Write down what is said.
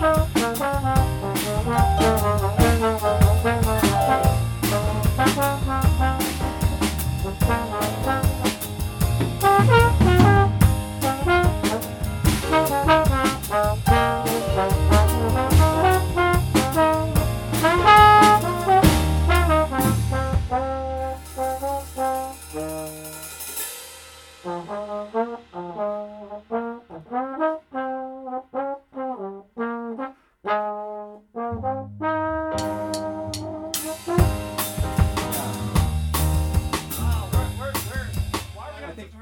Bye. Thank you.